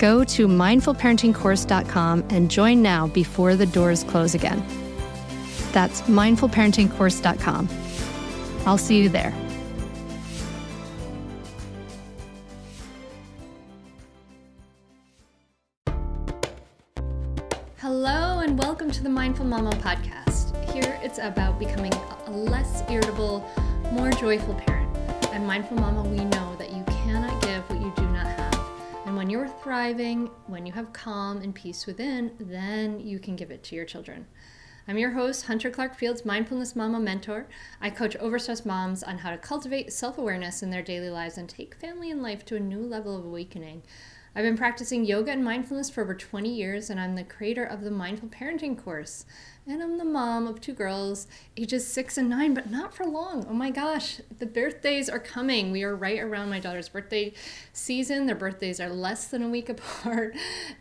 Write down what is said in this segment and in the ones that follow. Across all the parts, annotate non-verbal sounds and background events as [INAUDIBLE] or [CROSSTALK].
Go to mindfulparentingcourse.com and join now before the doors close again. That's mindfulparentingcourse.com. I'll see you there. Hello, and welcome to the Mindful Mama podcast. Here it's about becoming a less irritable, more joyful parent. At Mindful Mama, we know that you when you're thriving, when you have calm and peace within, then you can give it to your children. I'm your host, Hunter Clarke-Fields, Mindfulness Mama Mentor. I coach overstressed moms on how to cultivate self awareness in their daily lives and take family and life to a new level of awakening. I've been practicing yoga and mindfulness for over 20 years, and I'm the creator of the Mindful Parenting course. And I'm the mom of two girls, ages six and nine, but not for long. Oh my gosh, the birthdays are coming. We are right around my daughter's birthday season. Their birthdays are less than a week [LAUGHS] apart.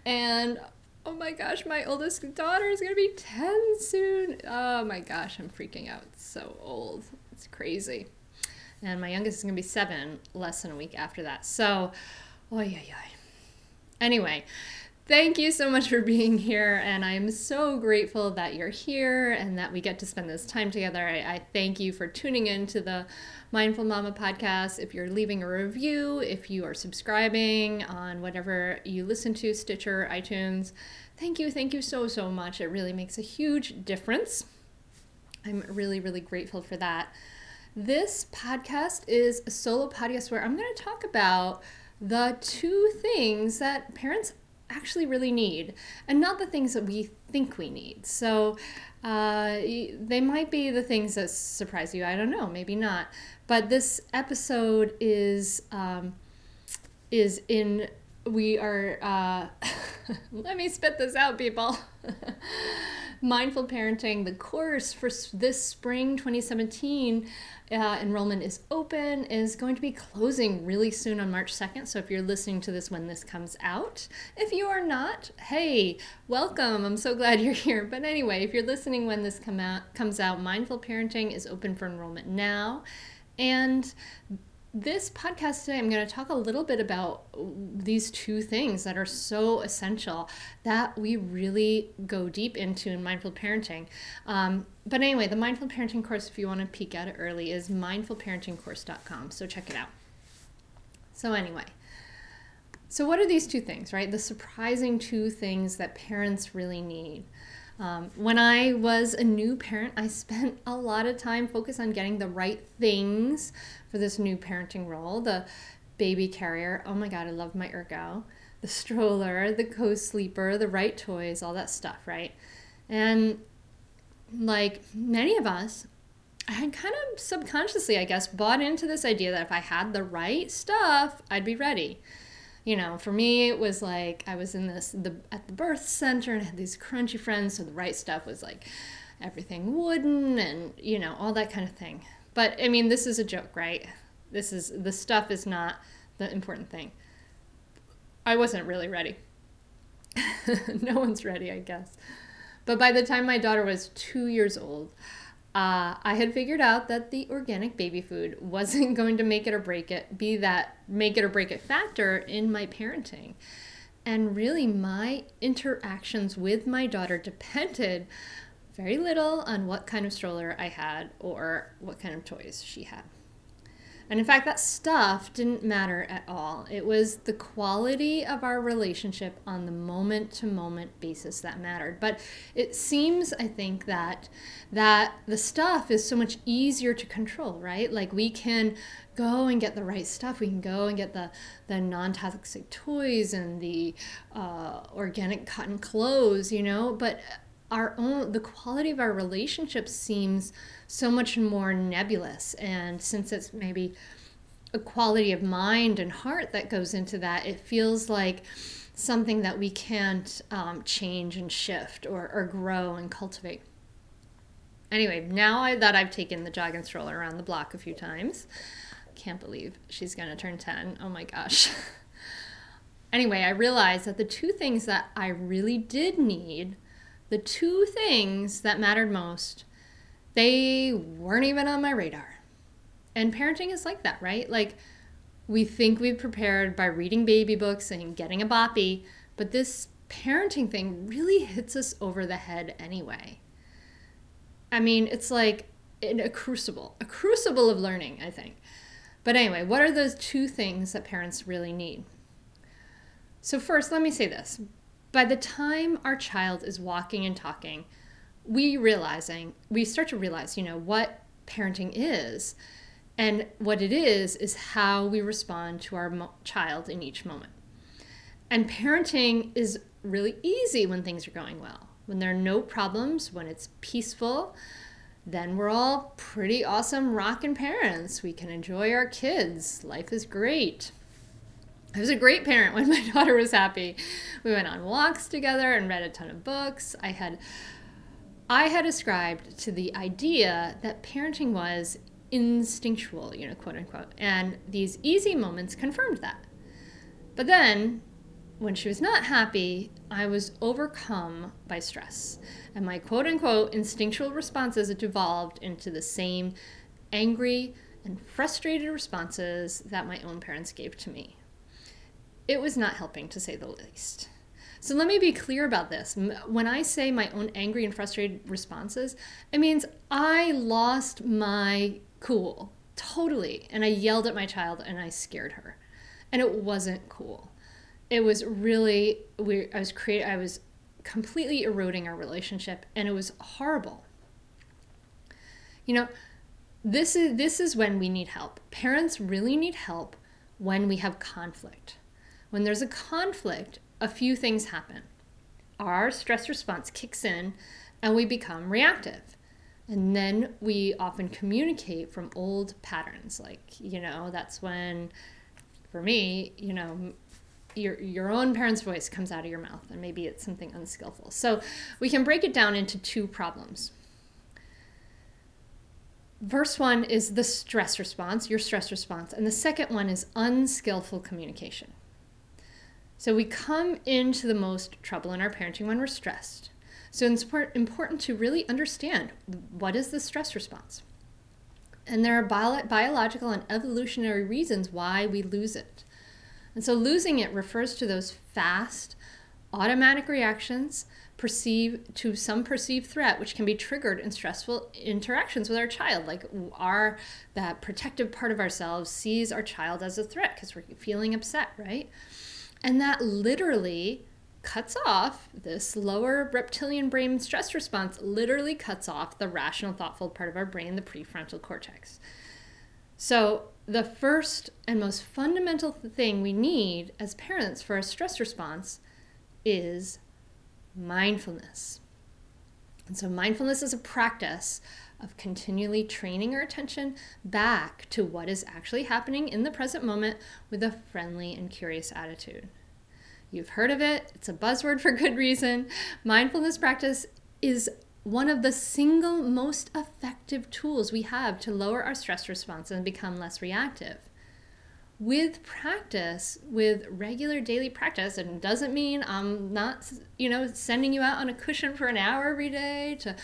And oh my gosh, my oldest daughter is going to be 10 soon. Oh my gosh, I'm freaking out. It's so old. It's crazy. And my youngest is going to be seven less than a week after that. So, oh, yeah, yeah. Anyway, thank you so much for being here. And I'm so grateful that you're here and that we get to spend this time together. I, I, thank you for tuning in to the Mindful Mama podcast. If you're leaving a review, if you are subscribing on whatever you listen to, Stitcher, iTunes, thank you. Thank you so, so much. It really makes a huge difference. I'm really, really grateful for that. This podcast is a solo podcast where I'm going to talk about the two things that parents actually really need and not the things that we think we need. So uh, they might be the things that surprise you. I don't know, maybe not. But this episode is um, is in. We are. Uh, [LAUGHS] let me spit this out, people. [LAUGHS] Mindful Parenting, the course for this spring 2017 uh, enrollment is open, is going to be closing really soon on March 2nd. So if you're listening to this when this comes out, if you are not, hey, welcome. I'm so glad [LAUGHS] you're here. But anyway, if you're listening when this come out, comes out, Mindful Parenting is open for enrollment now. And this podcast today, I'm going to talk a little bit about these two things that are so essential that we really go deep into in mindful parenting. Um, but anyway, the mindful parenting course, if you want to peek at it early, is mindfulparentingcourse.com. So check it out. So, anyway, so what are these two things, right? The surprising two things that parents really need. Um, when I was a new parent, I [LAUGHS] spent a lot of time focused on getting the right things for this new parenting role the baby carrier. Oh my God, I love my Ergo. The stroller, the co sleeper, the right toys, all that stuff, right? And like many of us, I had kind of subconsciously, I guess, bought into this idea that if I had the right stuff, I'd be ready you know, for me, it was like I was in this the at the birth center and had these crunchy friends, so the right stuff was like everything wooden and you know all that kind of thing. But I mean, this is a joke, right? This is the stuff is not the important thing. I wasn't really ready. [LAUGHS] no one's ready, I guess. But by the time my daughter was two years old, uh, I had figured out that the organic baby food [LAUGHS] wasn't going to make it or break it, be that make it or break it factor in my parenting. And really, my interactions with my daughter [LAUGHS] depended very little on what kind of stroller I had or what kind of toys she had. And in fact, that stuff didn't matter at all. It was the quality of our relationship on the moment to moment basis that mattered. But it seems, I think, that that the stuff is so much easier to control, right? Like we can go and get the right stuff. We can go and get the, the non toxic toys and the uh, organic cotton clothes, you know? But our own the quality of our relationship seems so much more nebulous. And since it's maybe a quality of mind and heart that goes into that it feels like something that we can't um, change and shift or, or grow and cultivate. Anyway now I, that i've taken the jogging stroller around the block a few times can't believe she's going to turn 10 oh my gosh. [LAUGHS] Anyway i realized that the two things that i really did need the two things that mattered most, they weren't even on my radar. And parenting is like that, right? Like we think we've prepared by reading baby books and getting a boppy, but this parenting thing really hits us over the head anyway. I mean, it's like a crucible, a crucible of learning, I think. But anyway, what are those two things that parents really need? So, first, let me say this by the time our child is walking and talking, we realizing we start to realize, you know, what parenting is. And what it is, is how we respond to our mo- child in each moment. And parenting is really easy when things are going well. When there are no problems, when it's peaceful, then we're all pretty awesome rockin' parents. We can enjoy our kids. Life is great. I was a great parent when [LAUGHS] my daughter was happy. We went on walks together and read a ton of books. I had I had ascribed to the idea that parenting was instinctual, you know, quote unquote. And these easy moments confirmed that. But then when she was not happy, I was overcome by stress. And my quote unquote instinctual responses devolved into the same angry and frustrated responses that my own parents gave to me it was not helping to say the least. So let me be clear about this. When I say my own angry and frustrated responses, it means I lost my cool totally and I yelled at my child and I scared her. And it wasn't cool. It was really we I was create I was completely eroding our relationship and it was horrible. You know, this is this is when we need help. Parents really need help when we have conflict when there's a conflict, a few things happen. Our stress response kicks in and we become reactive. And then we often communicate from old patterns. Like, you know, that's when, for me, you know, your, your own parent's voice comes out of your mouth, and maybe it's something unskillful. So we can break it down into two problems. Verse one is the stress response, your stress response, and the second one is unskillful communication. So we come into the most trouble in our parenting when we're stressed. So it's important to really understand what is the stress response. And there are bio- biological and evolutionary reasons why we lose it. And so losing it refers to those fast, automatic reactions perceive to some perceived threat which can be triggered in stressful interactions with our child like our that protective part of ourselves sees our child as a threat because we're feeling upset right and that literally cuts off this lower reptilian brain stress response, literally cuts off the rational, thoughtful part of our brain, the prefrontal cortex. So, the first and most fundamental thing we need as parents for a stress response is mindfulness. And so, mindfulness is a practice of continually training our attention back to what is actually happening in the present moment with a friendly and curious attitude. You've heard of it, it's a buzzword for good reason. Mindfulness practice is one of the single most effective tools we have to lower our stress response and become less reactive. With practice, with regular daily practice, and it doesn't mean I'm not, you know, sending you out on a cushion for an hour every day to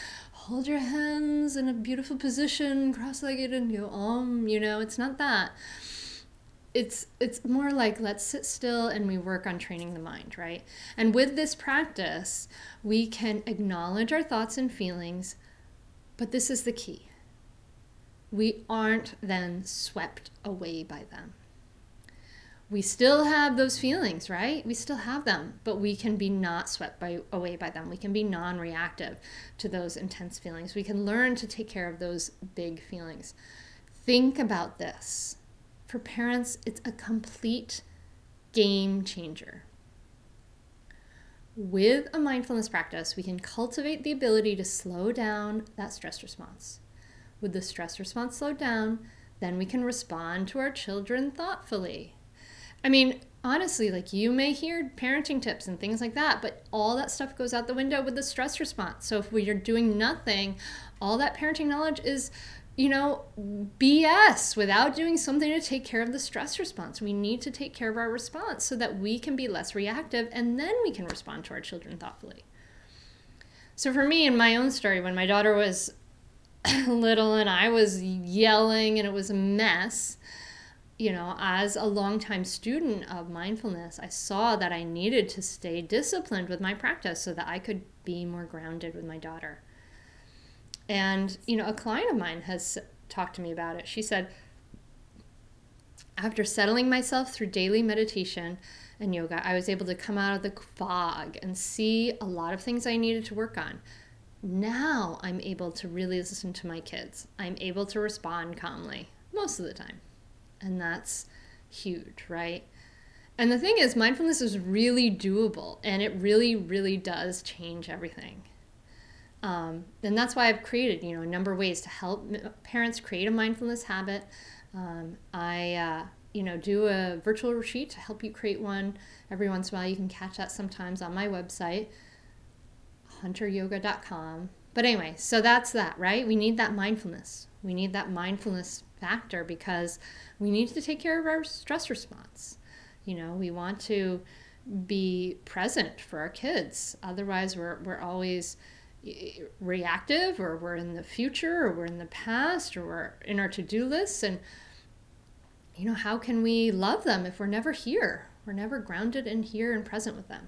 hold your hands in a beautiful position, cross-legged, and go um, you know, it's not that. It's it's more like let's sit still and we work on training the mind right? And with this practice we can acknowledge our thoughts and feelings but this is the key. We aren't then swept away by them we still have those feelings right we still have them but we can be not swept by, away by them we can be non-reactive to those intense feelings we can learn to take care of those big feelings think about this for parents, it's a complete game changer. With a mindfulness practice, we can cultivate the ability to slow down that stress response. With the stress response slowed down, then we can respond to our children thoughtfully. I mean, honestly, like you may hear parenting tips and things like that, but all that stuff goes out the window with the stress response. So if we are doing nothing, all that parenting knowledge is you know, BS without doing something to take care of the stress response. We need to take care of our response so that we can be less reactive and then we can respond to our children thoughtfully. So, for me, in my own story, when my daughter was [COUGHS] little and I was yelling and it was a mess, you know, as a longtime student of mindfulness, I saw that I needed to stay disciplined with my practice so that I could be more grounded with my daughter. And, you know, a client of mine has talked to me about it. She said, after settling myself through daily meditation and yoga, I was able to come out of the fog and see a lot of things I needed to work on. Now I'm able to really listen to my kids. I'm able to respond calmly most of the time. And that's huge, right? And the thing is, mindfulness is really doable and it really, really does change everything. Um, and that's why I've created, you know, a number of ways to help parents create a mindfulness habit. Um, I, uh, you know, do a virtual retreat to help you create one every once in a while. You can catch that sometimes on my website, hunteryoga.com. But anyway, so that's that, right? We need that mindfulness. We need that mindfulness factor because we need to take care of our stress response. You know, we want to be present for our kids. Otherwise, we're, we're always eh, reactive or we're in the future or we're in the past or we're in our to-do lists and you know how can we love them if we're never here we're never grounded in here and present with them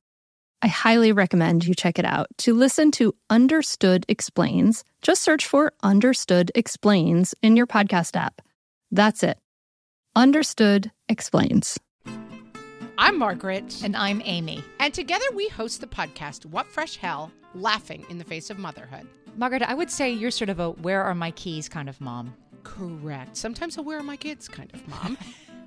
I highly recommend you check it out. To listen to Understood Explains, just search for Understood Explains in your podcast app. That's it. Understood Explains. I'm Margaret. And I'm Amy. And together we host the podcast, What Fresh Hell Laughing in the Face of Motherhood. Margaret, I would say you're sort of a where are my keys kind of mom. Correct. Sometimes a where are my kids kind of mom. [LAUGHS]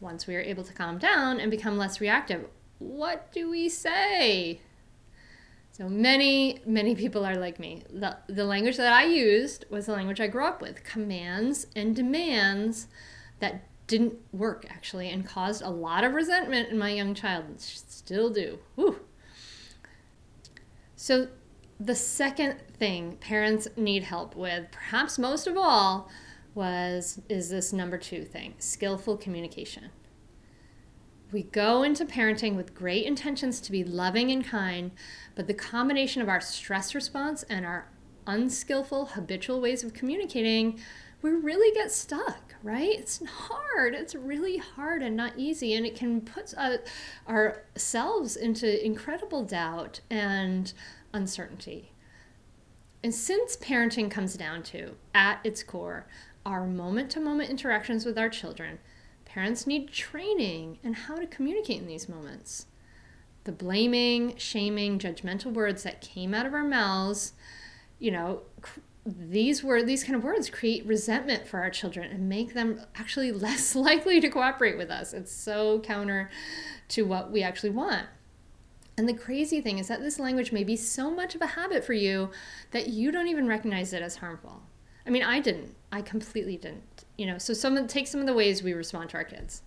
Once we are able to calm down and become less reactive, what do we say? So many, many people are like me. The, the language that I used was the language I grew up with commands and demands that didn't work actually and caused a lot of resentment in my young child. Still do. Whew. So, the second thing parents need help with, perhaps most of all, was is this number two thing skillful communication. We go into parenting with great intentions to be loving and kind, but the combination of our stress response and our unskillful habitual ways of communicating, we really get stuck, right? It's hard. It's really hard and not easy. And it can put uh, ourselves into incredible doubt and uncertainty. And since parenting comes down to, at its core, our moment to moment interactions with our children, parents need training in how to communicate in these moments. The blaming, shaming, judgmental words that came out of our mouths, you know, these were these kind of words create resentment for our children and make them actually [LAUGHS] less likely to cooperate with us. It's so counter to what we actually want. And the crazy thing is that this language may be so much of a habit for you that you don't even recognize it as harmful. I mean, I didn't. I completely didn't. You know, so some take some of the ways we respond to our kids.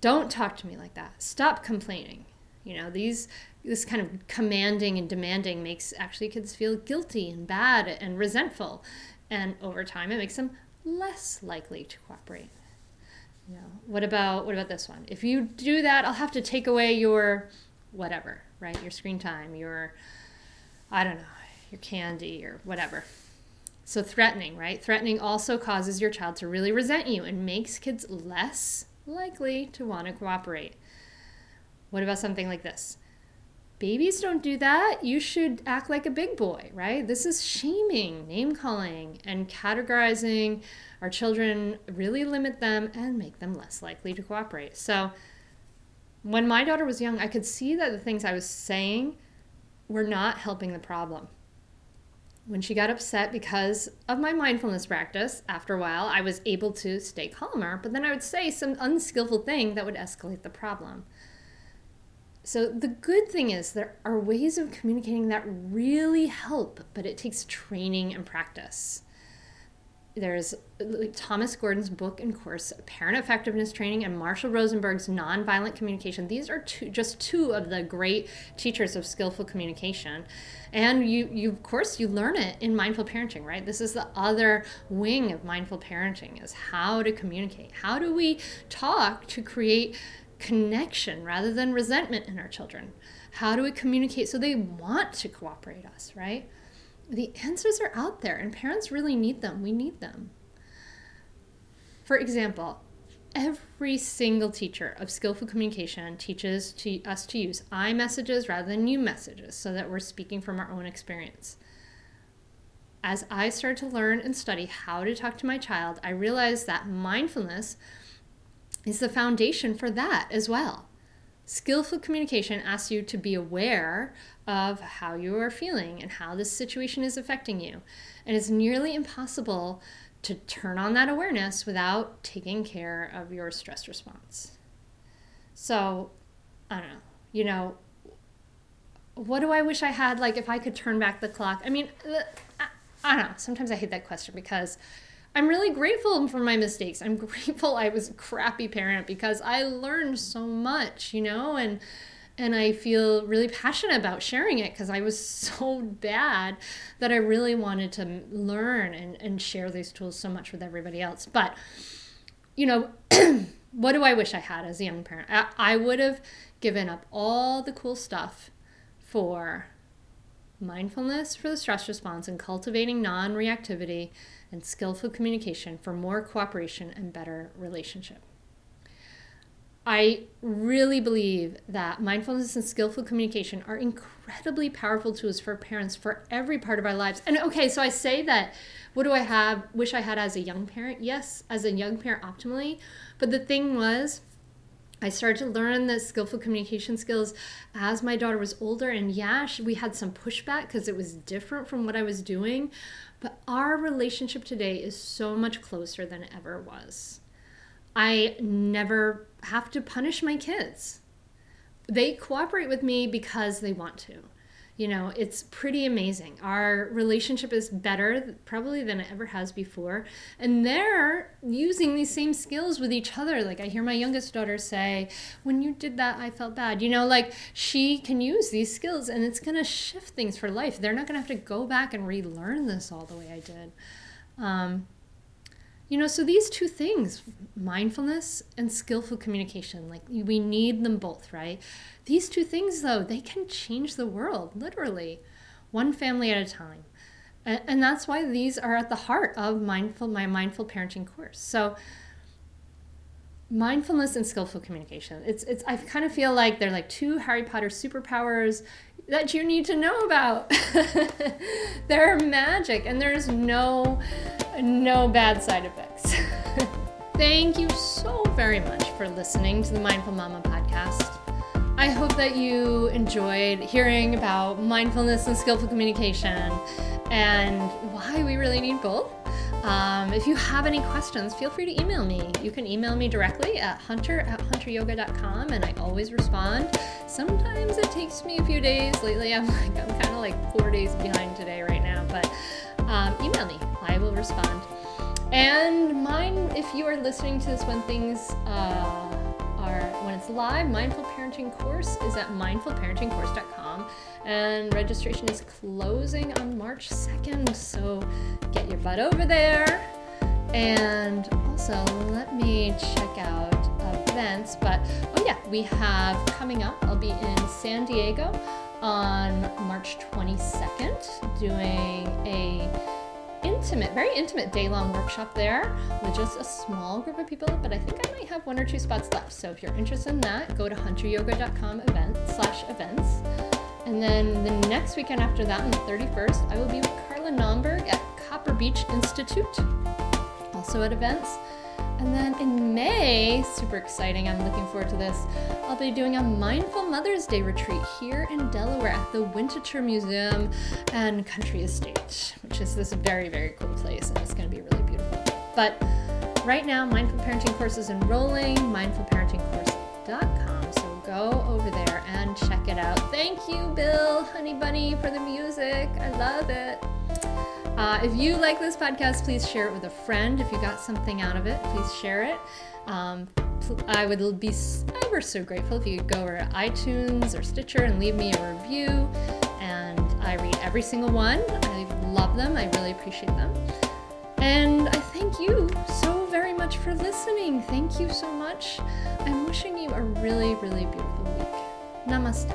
Don't talk to me like that. Stop complaining. You know, these this kind of commanding and demanding makes actually kids feel guilty and bad and resentful. And over time it makes them less likely to cooperate. You know, what about what about this one? If you do that, I'll have to take away your whatever, right? Your screen time, your, I don't know, your candy or whatever. So, threatening, right? Threatening also causes your child to really resent you and makes kids less likely to want to cooperate. What about something like this? Babies don't do that. You should act like a big boy, right? This is shaming, name calling, and categorizing our children really limit them and make them less likely to cooperate. So, when my daughter was young, I could see that the things I was saying were not helping the problem. When she got upset because of my mindfulness practice, after a while, I was able to stay calmer, but then I would say some unskillful thing that would escalate the problem. So, the good thing is there are ways of communicating that really help, but it takes training and practice there's Thomas Gordon's book and course, Parent Effectiveness Training, and Marshall Rosenberg's Nonviolent Communication. These are two, just two of the great teachers of skillful communication. And you, you, of course, you learn it in mindful parenting, right? This is the other wing of mindful parenting is how to communicate. How do we talk to create connection rather than resentment in our children? How do we communicate so they want to cooperate us, right? The answers are out there and parents really need them. We need them. For example, every single teacher of skillful communication teaches to us to use I messages rather than you messages so that we're speaking from our own experience. As I started to learn and study how to talk to my child, I realized that mindfulness is the foundation for that as well. Skillful communication asks you to be aware of how you are feeling and how this situation is affecting you. And it's nearly impossible to turn on that awareness without taking care of your stress response. So, I don't know, you know, what do I wish I had? Like, if I could turn back the clock? I mean, I, I don't know. Sometimes I hate that question because I'm really grateful for my mistakes. I'm [LAUGHS] grateful I was a crappy parent because I learned so much, you know, and and I feel really passionate about sharing it because I was [LAUGHS] so bad that I really wanted to learn and, and share these tools so much with everybody else. But, you know, [CLEARS THROAT] what do I wish I had as a young parent? I, I would have given up all the cool stuff for mindfulness for the stress response and cultivating non reactivity and skillful communication for more cooperation and better relationship. I really believe that mindfulness and skillful communication are incredibly powerful tools for parents for every part of our lives. And okay, so I say that what do I have wish I had as a young parent? Yes, as a young parent optimally. But the thing was I started to learn the skillful communication skills as my daughter was older. And yeah, we had some pushback because it was different from what I was doing. But our relationship today is so much closer than it ever was. I never have to punish my kids. They cooperate with me because they want to you know, it's pretty amazing. Our relationship is better probably than it ever has before. And they're using these same skills with each other. Like I hear my youngest daughter say, When you did that, I felt bad. You know, like she can use these skills and it's going to shift things for life. They're not going to have to go back and relearn this all the way I did. Um, you know, so these two things, mindfulness and skillful communication, like we need them both, right? These two things, though, they can change the world, literally, one family at a time. And, that's why these are at the heart of mindful my mindful parenting course. So mindfulness and skillful communication. It's it's I kind of feel like they're like two Harry Potter superpowers that you need to know about. [LAUGHS] they're magic and there's no no bad side effects. [LAUGHS] Thank you so very much for listening to the Mindful Mama podcast. I hope that you enjoyed hearing about mindfulness and skillful communication and why we really need both. Um, if you have any questions, feel free to email me. You can email me directly at hunter at hunteryoga.com and I always respond. Sometimes it takes me a few days. Lately, I'm [LAUGHS] like, I'm kind of like four days behind today right now, but um, email me. I will respond. And mine, if you are listening to this when things uh, when it's live, Mindful Parenting Course is at mindfulparentingcourse.com. And registration is closing on March 2nd. So get your butt over there. And also, let me check out events. But oh, yeah, we have coming up, I'll be in San Diego on March 22nd doing a intimate, very intimate day long workshop there with just a small group of people, but I think I might have one or two spots left. So if you're interested in that, go to hunteryoga.com event slash events. And then the next weekend after that, on the 31st, I will be with Carla Naumburg at Copper Beech Institute, also at events. And then in May, super exciting, I'm looking forward to this, I'll be doing a Mindful Mother's Day retreat here in Delaware at the Winterthur Museum and Country Estate, which is this very, very cool place, and it's going to be really beautiful. But right now, Mindful Parenting Course is enrolling, mindfulparentingcourse.com. So go over there and check it out. Thank you, Bill, Honey Bunny, for the music. I love it. Uh, if you like this podcast, please share it with a friend. If you got something out of it, please share it. Um, I would be ever so grateful if you could go over to iTunes or Stitcher and leave me a review. And I read every single one. I love them. I really appreciate them. And I thank you so very much for listening. Thank you so much. I'm wishing you a really, really beautiful week. Namaste.